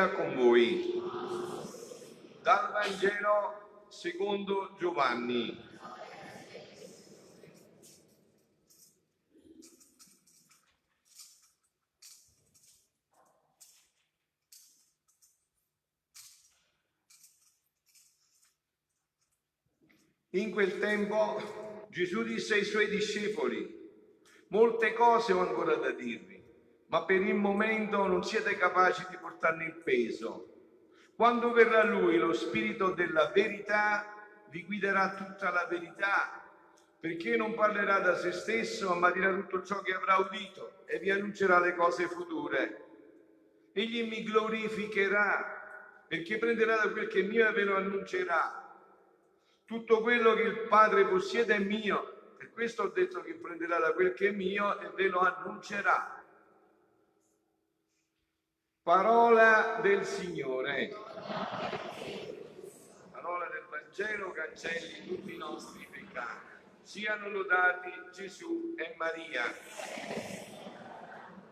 Sia con voi. Dal Vangelo secondo Giovanni. In quel tempo Gesù disse ai suoi discepoli, molte cose ho ancora da dirvi ma per il momento non siete capaci di portarne il peso. Quando verrà Lui, lo Spirito della verità, vi guiderà tutta la verità, perché non parlerà da se stesso, ma dirà tutto ciò che avrà udito e vi annuncerà le cose future. Egli mi glorificherà, perché prenderà da quel che è mio e ve lo annuncerà. Tutto quello che il Padre possiede è mio, per questo ho detto che prenderà da quel che è mio e ve lo annuncerà. Parola del Signore. Parola del Vangelo cancelli tutti i nostri peccati. Siano lodati Gesù e Maria.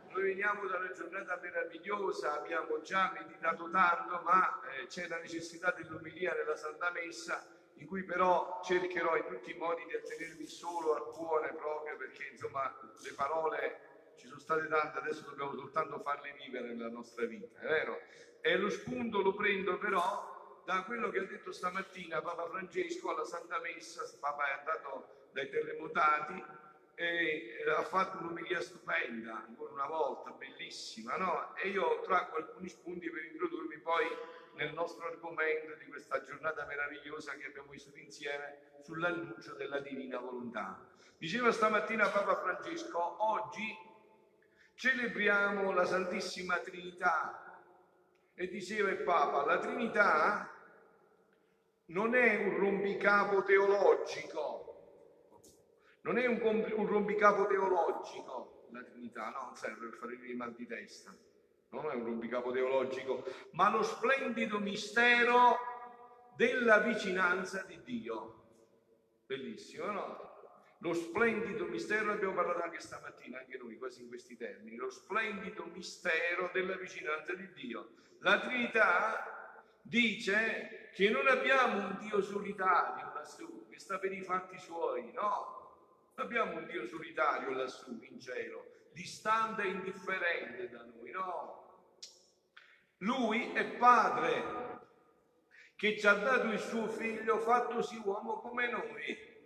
Noi veniamo da una giornata meravigliosa, abbiamo già meditato tanto, ma eh, c'è la necessità dell'umilia nella Santa Messa, in cui però cercherò in tutti i modi di attenermi solo al cuore proprio perché insomma le parole ci sono state tante, adesso dobbiamo soltanto farle vivere nella nostra vita, è vero? E lo spunto lo prendo però da quello che ha detto stamattina Papa Francesco alla Santa Messa, Papa è andato dai terremotati e ha fatto un'umilia stupenda, ancora una volta, bellissima, no? E io traggo alcuni spunti per introdurmi poi nel nostro argomento di questa giornata meravigliosa che abbiamo vissuto insieme sull'annuncio della divina volontà. Diceva stamattina Papa Francesco, oggi celebriamo la Santissima Trinità e diceva il Papa, la Trinità non è un rompicapo teologico, non è un, un rompicapo teologico la Trinità, no, non serve per fare il mal di testa, non è un rompicapo teologico, ma lo splendido mistero della vicinanza di Dio. Bellissimo, no? Lo splendido mistero, abbiamo parlato anche stamattina, anche noi, quasi in questi termini, lo splendido mistero della vicinanza di Dio. La Trinità dice che non abbiamo un Dio solitario lassù, che sta per i fatti suoi, no. Abbiamo un Dio solitario lassù in cielo, distante e indifferente da noi, no. Lui è Padre che ci ha dato il suo figlio fattosi uomo come noi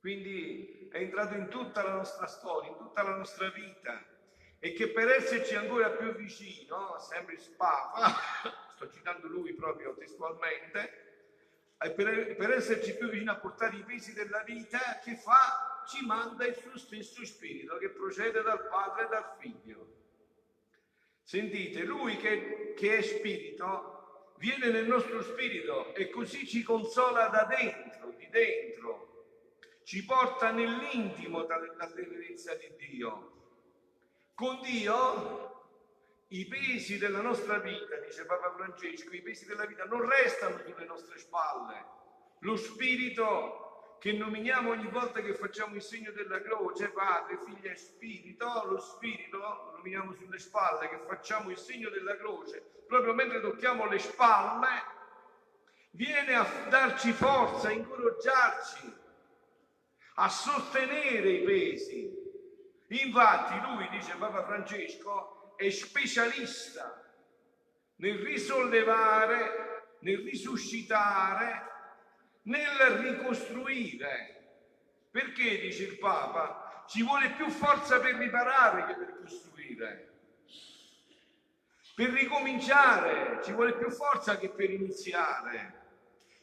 quindi è entrato in tutta la nostra storia, in tutta la nostra vita e che per esserci ancora più vicino, sempre Papa, sto citando lui proprio testualmente, per, per esserci più vicino a portare i pesi della vita, che fa? Ci manda il suo stesso spirito che procede dal Padre e dal Figlio. Sentite, lui che, che è spirito viene nel nostro spirito e così ci consola da dentro, di dentro, ci porta nell'intimo della tenerezza di Dio. Con Dio i pesi della nostra vita, dice Papa Francesco, i pesi della vita non restano sulle nostre spalle. Lo Spirito che nominiamo ogni volta che facciamo il segno della croce, Padre, Figlio e Spirito, lo Spirito lo nominiamo sulle spalle, che facciamo il segno della croce, proprio mentre tocchiamo le spalle, viene a darci forza, a incoraggiarci, a sostenere i pesi. Infatti lui, dice Papa Francesco, è specialista nel risollevare, nel risuscitare, nel ricostruire. Perché, dice il Papa, ci vuole più forza per riparare che per costruire. Per ricominciare ci vuole più forza che per iniziare.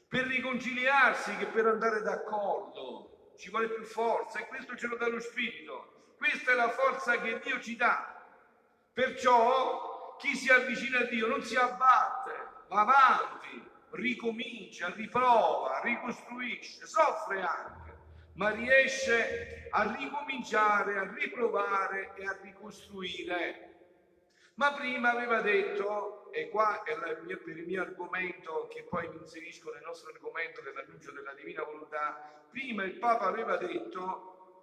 Per riconciliarsi che per andare d'accordo ci vuole più forza e questo ce lo dà lo Spirito. Questa è la forza che Dio ci dà. Perciò chi si avvicina a Dio non si abbatte, va avanti, ricomincia, riprova, ricostruisce, soffre anche, ma riesce a ricominciare, a riprovare e a ricostruire. Ma prima aveva detto, e qua è mia, per il mio argomento che poi mi inserisco nel nostro argomento dell'annuncio della divina volontà, prima il Papa aveva detto,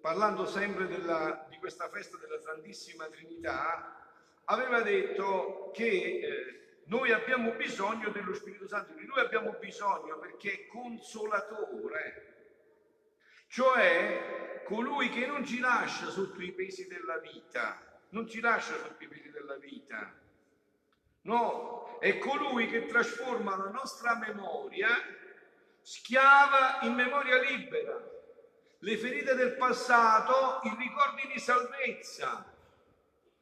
parlando sempre della, di questa festa della Santissima Trinità, aveva detto che eh, noi abbiamo bisogno dello Spirito Santo, di lui abbiamo bisogno perché è consolatore, cioè colui che non ci lascia sotto i pesi della vita, non ci lascia sotto i pesi della vita. No, è colui che trasforma la nostra memoria schiava in memoria libera. Le ferite del passato, i ricordi di salvezza.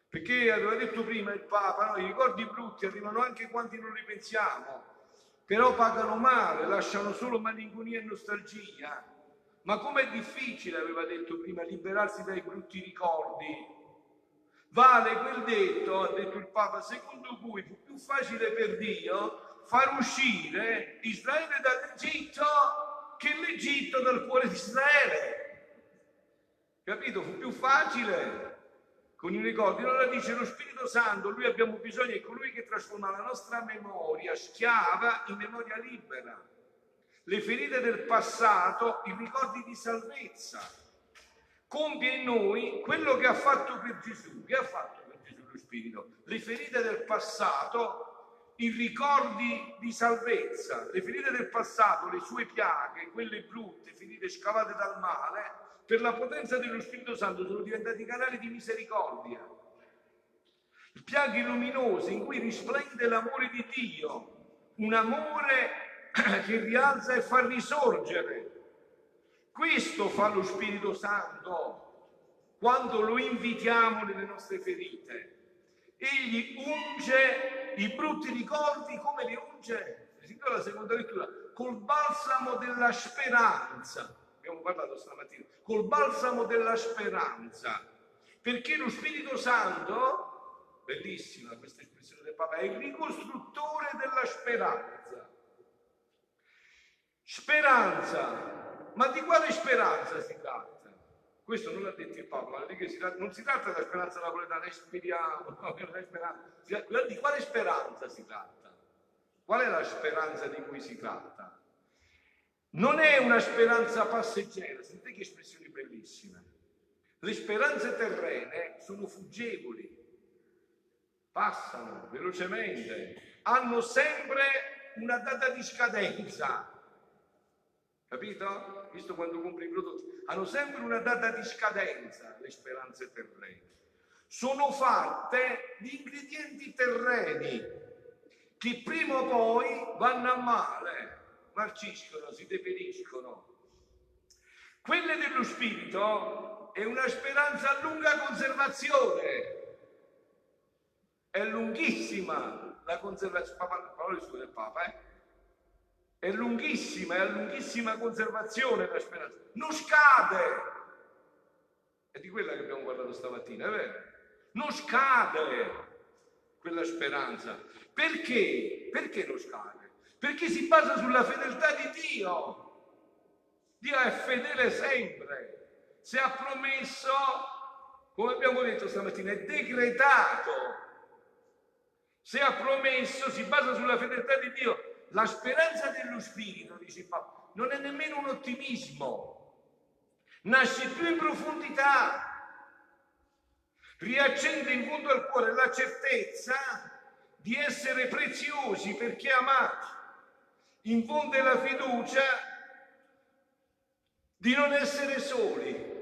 Perché aveva detto prima il Papa, no, i ricordi brutti arrivano anche quando non li pensiamo, però pagano male, lasciano solo malinconia e nostalgia. Ma com'è difficile, aveva detto prima, liberarsi dai brutti ricordi. Vale quel detto, ha detto il Papa, secondo cui fu più facile per Dio far uscire Israele dall'Egitto che l'Egitto dal cuore di Israele. Capito? Fu più facile con i ricordi. Allora dice lo Spirito Santo, lui abbiamo bisogno, è colui che trasforma la nostra memoria schiava in memoria libera le ferite del passato, i ricordi di salvezza. Compie in noi quello che ha fatto per Gesù. Che ha fatto per Gesù lo Spirito? Le ferite del passato, i ricordi di salvezza. Le ferite del passato, le sue piaghe, quelle brutte, ferite scavate dal male, per la potenza dello Spirito Santo sono diventati canali di misericordia. Piaghe luminose in cui risplende l'amore di Dio, un amore che rialza e fa risorgere. Questo fa lo Spirito Santo quando lo invitiamo nelle nostre ferite. Egli unge i brutti ricordi come li unge, la seconda lettura, col balsamo della speranza. Abbiamo parlato stamattina, col balsamo della speranza. Perché lo Spirito Santo, bellissima questa espressione del Papa, è il ricostruttore della speranza. Speranza, ma di quale speranza si tratta? Questo non l'ha detto il Papa, non si tratta della speranza napoletana, speriamo, di quale speranza si tratta? Qual è la speranza di cui si tratta? Non è una speranza passeggera, sentite che espressioni bellissime. Le speranze terrene sono fuggevoli, passano velocemente, hanno sempre una data di scadenza, Capito? Visto quando compri i prodotti. Hanno sempre una data di scadenza le speranze terrene. Sono fatte di ingredienti terreni che prima o poi vanno a male, marciscono, si deperiscono. Quelle dello spirito è una speranza a lunga conservazione. È lunghissima la conservazione. Parole sue del Papa, eh? È lunghissima, è a lunghissima conservazione la speranza, non scade. È di quella che abbiamo parlato stamattina, è vero? Non scade quella speranza. Perché? Perché non scade? Perché si basa sulla fedeltà di Dio. Dio è fedele sempre. Se ha promesso, come abbiamo detto stamattina, è decretato. Se ha promesso, si basa sulla fedeltà di Dio la speranza dello spirito, dice Paolo, non è nemmeno un ottimismo, nasce più in profondità, riaccende in fondo al cuore la certezza di essere preziosi perché amati, infonde la fiducia di non essere soli.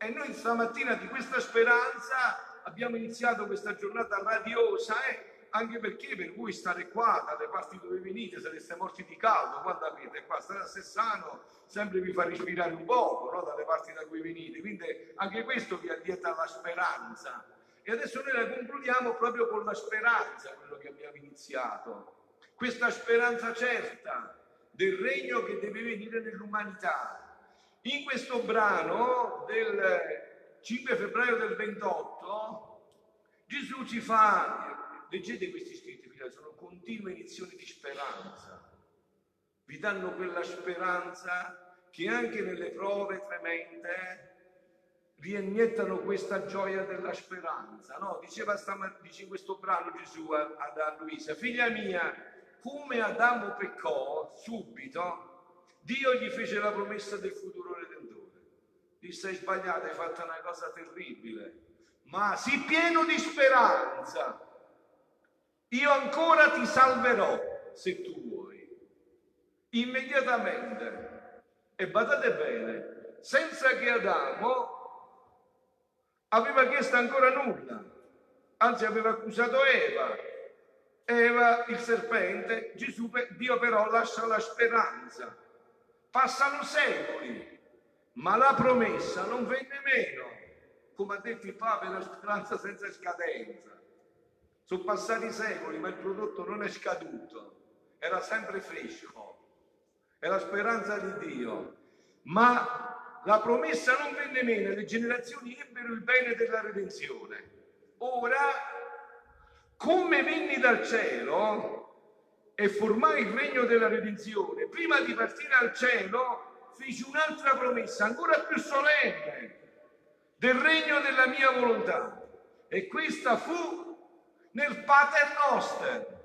E noi stamattina di questa speranza abbiamo iniziato questa giornata radiosa. Eh? Anche perché per voi stare qua, dalle parti dove venite, sareste morti di caldo, quando avete qua, stare a Sessano sempre vi fa respirare un poco, no? dalle parti da cui venite, quindi anche questo vi allieta la speranza. E adesso noi la concludiamo proprio con la speranza, quello che abbiamo iniziato, questa speranza certa del regno che deve venire nell'umanità. In questo brano del 5 febbraio del 28 Gesù ci fa leggete questi scritti, sono continue inizioni di speranza. Vi danno quella speranza che anche nelle prove tremende riiniettano questa gioia della speranza. No? Diceva stamattina, dice in questo brano Gesù ad a Luisa, figlia mia, come Adamo peccò subito, Dio gli fece la promessa del futuro redentore. Gli sei sbagliata, hai fatto una cosa terribile ma sii pieno di speranza. Io ancora ti salverò se tu vuoi. Immediatamente. E badate bene, senza che Adamo aveva chiesto ancora nulla, anzi aveva accusato Eva. Eva, il serpente, Gesù, Dio però lascia la speranza. Passano secoli, ma la promessa non venne meno. Come ha detto il Papa, è la speranza senza scadenza. Sono passati secoli, ma il prodotto non è scaduto, era sempre fresco. È la speranza di Dio. Ma la promessa non venne meno, le generazioni ebbero il bene della redenzione. Ora, come venni dal cielo e formai il regno della redenzione, prima di partire al cielo feci un'altra promessa, ancora più solenne, del regno della mia volontà. E questa fu nel Pater Noster.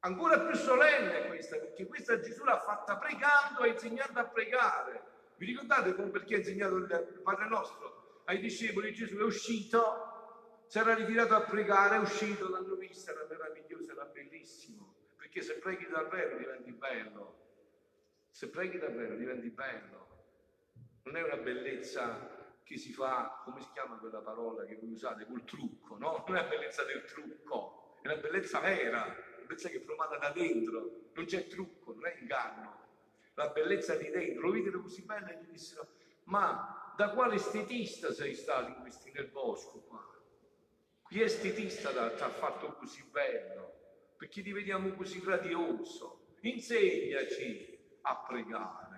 Ancora più solenne questa, perché questa Gesù l'ha fatta pregando, ha insegnato a pregare. Vi ricordate come perché ha insegnato il Padre Nostro? Ai discepoli Gesù è uscito, si era ritirato a pregare, è uscito, l'hanno vista, era meraviglioso, era bellissimo. Perché se preghi davvero diventi bello. Se preghi davvero diventi bello. Non è una bellezza che si fa, come si chiama quella parola che voi usate, col trucco, no? Non è la bellezza del trucco, è la bellezza vera, la bellezza che è formata da dentro, non c'è trucco, non è inganno. La bellezza di dentro, lo videro così bello e gli dissero, ma da quale estetista sei stato in questi nel bosco qua? Chi estetista ti ha fatto così bello? Perché ti vediamo così radioso? Insegnaci a pregare.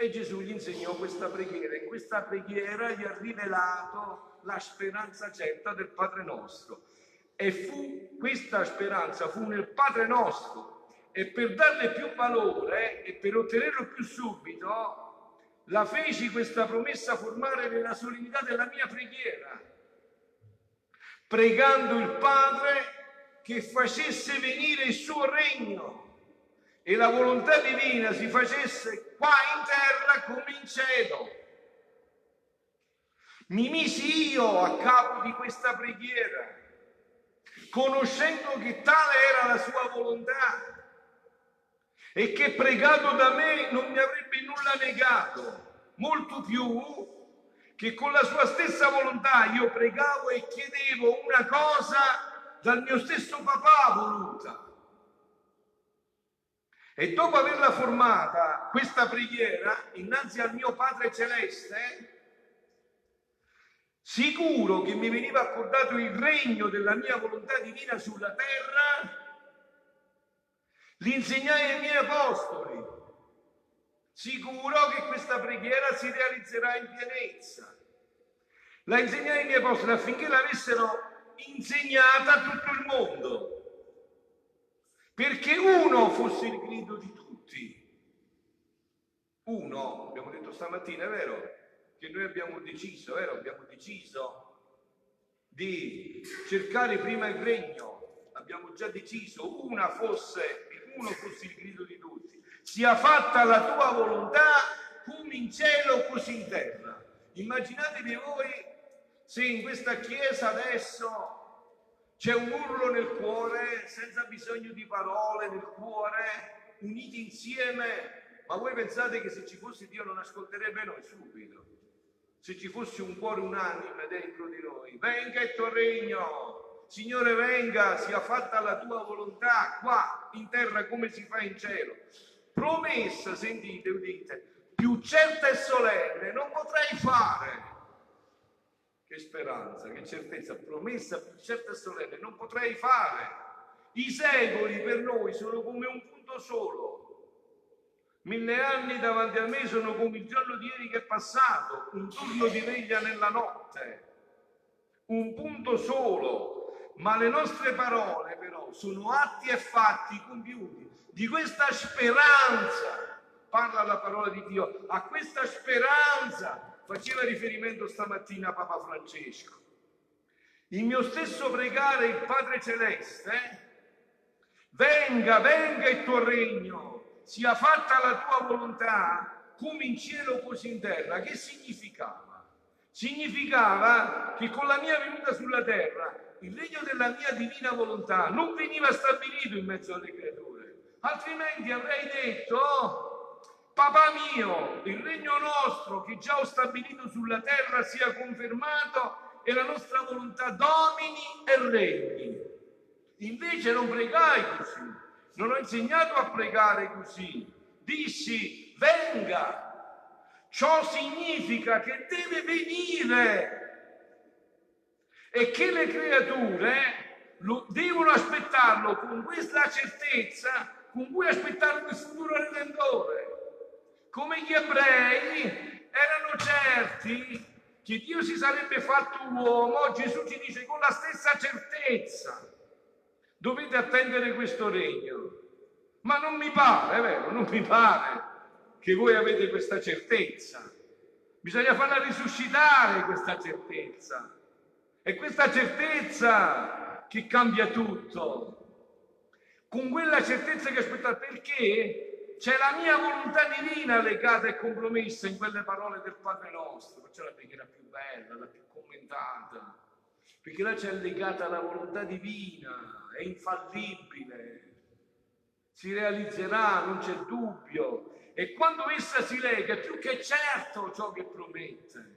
E Gesù gli insegnò questa preghiera e questa preghiera gli ha rivelato la speranza certa del Padre nostro. E fu questa speranza fu nel Padre nostro e per darle più valore e per ottenerlo più subito la feci questa promessa formare nella solennità della mia preghiera, pregando il Padre che facesse venire il suo regno e la volontà divina si facesse qua in terra come in cielo. Mi misi io a capo di questa preghiera, conoscendo che tale era la sua volontà e che pregato da me non mi avrebbe nulla negato, molto più che con la sua stessa volontà io pregavo e chiedevo una cosa dal mio stesso papà voluta e dopo averla formata, questa preghiera, innanzi al mio Padre Celeste, sicuro che mi veniva accordato il regno della mia volontà divina sulla terra, l'insegnai ai miei apostoli, sicuro che questa preghiera si realizzerà in pienezza. La insegnai ai miei apostoli affinché l'avessero insegnata a tutto il mondo perché uno fosse il grido di tutti. Uno, abbiamo detto stamattina, è vero, che noi abbiamo deciso, vero, abbiamo deciso di cercare prima il regno, abbiamo già deciso, una fosse, uno fosse il grido di tutti, sia fatta la tua volontà come in cielo così in terra. Immaginatevi voi se in questa chiesa adesso c'è un urlo nel cuore, senza bisogno di parole, nel cuore, uniti insieme. Ma voi pensate che se ci fosse Dio non ascolterebbe noi subito? Se ci fosse un cuore unanime dentro di noi, venga il tuo regno, Signore venga, sia fatta la tua volontà qua in terra come si fa in cielo. Promessa, sentite, udite, più certa e solenne non potrei fare che speranza, che certezza, promessa più certa e solenne, non potrei fare. I secoli per noi sono come un punto solo. Mille anni davanti a me sono come il giorno di ieri che è passato, un turno di veglia nella notte. Un punto solo, ma le nostre parole però sono atti e fatti compiuti di questa speranza. Parla la parola di Dio, a questa speranza faceva riferimento stamattina a Papa Francesco. Il mio stesso pregare il Padre Celeste, venga, venga il tuo regno, sia fatta la tua volontà come in cielo così in terra. Che significava? significava che con la mia venuta sulla terra il regno della mia divina volontà non veniva stabilito in mezzo alle creature, altrimenti avrei detto, oh, papà mio, il regno nostro che già ho stabilito sulla terra sia confermato e la nostra volontà domini e regni. Invece non pregai così, non ho insegnato a pregare così, dissi venga. Ciò significa che deve venire e che le creature lo, devono aspettarlo con questa certezza con cui aspettare il futuro redentore. Come gli ebrei erano certi che Dio si sarebbe fatto uomo, Gesù ci dice con la stessa certezza dovete attendere questo regno. Ma non mi pare, è vero, non mi pare che voi avete questa certezza. Bisogna farla risuscitare questa certezza. È questa certezza che cambia tutto. Con quella certezza che aspetta, perché c'è la mia volontà divina legata e compromessa in quelle parole del Padre nostro. Perciò la preghiera più bella, la più commentata. Perché là c'è legata la volontà divina, è infallibile, si realizzerà, non c'è dubbio. E quando essa si lega, è più che certo ciò che promette.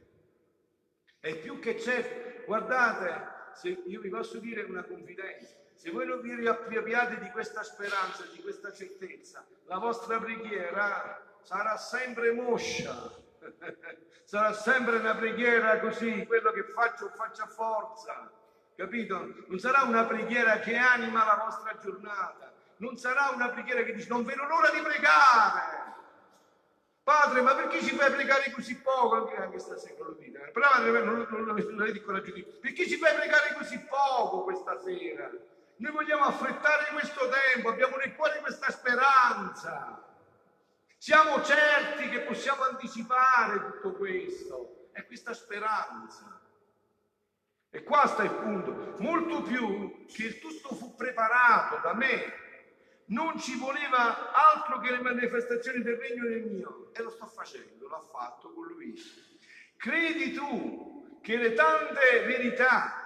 È più che certo. Guardate, se io vi posso dire una confidenza, se voi non vi riappropriate di questa speranza, di questa certezza, la vostra preghiera sarà sempre moscia, sarà sempre una preghiera così, quello che faccio faccio a forza, capito? Non sarà una preghiera che anima la vostra giornata, non sarà una preghiera che dice non vedo l'ora di pregare. Padre, ma perché ci fai pregare così poco? Anche, stasera lo dite. Però non, non, non, non avete coraggio di Perché ci fai pregare così poco questa sera? Noi vogliamo affrettare questo tempo, abbiamo nel cuore questa speranza. Siamo certi che possiamo anticipare tutto questo. È questa speranza. E qua sta il punto. Molto più che tutto fu preparato da me non ci voleva altro che le manifestazioni del regno del mio e lo sto facendo, l'ha fatto con lui. Credi tu che le tante verità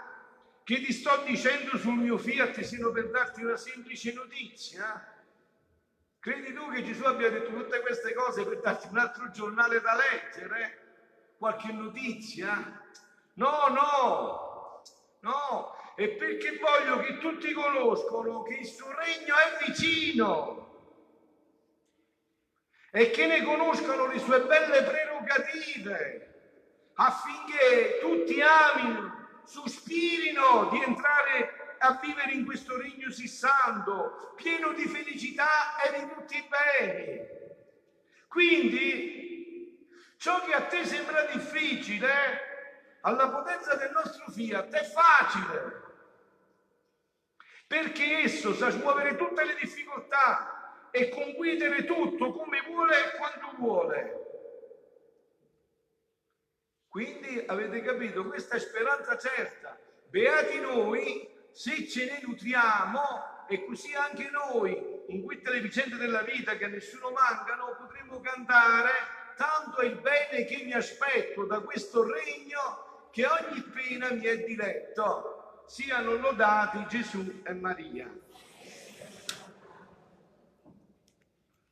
che ti sto dicendo sul mio fiat siano per darti una semplice notizia? Credi tu che Gesù abbia detto tutte queste cose per darti un altro giornale da leggere? Qualche notizia? No, no, no, e perché voglio che tutti conoscono che il suo regno è vicino e che ne conoscano le sue belle prerogative affinché tutti amino, sospirino di entrare a vivere in questo regno sì santo, pieno di felicità e di tutti i beni. Quindi ciò che a te sembra difficile, alla potenza del nostro fiat è facile perché esso sa smuovere tutte le difficoltà e conguidere tutto come vuole e quando vuole. Quindi avete capito, questa è speranza certa. Beati noi se ce ne nutriamo e così anche noi, in tutte le vicende della vita che a nessuno mancano, potremo cantare tanto è il bene che mi aspetto da questo regno che ogni pena mi è diletto siano lodati Gesù e Maria.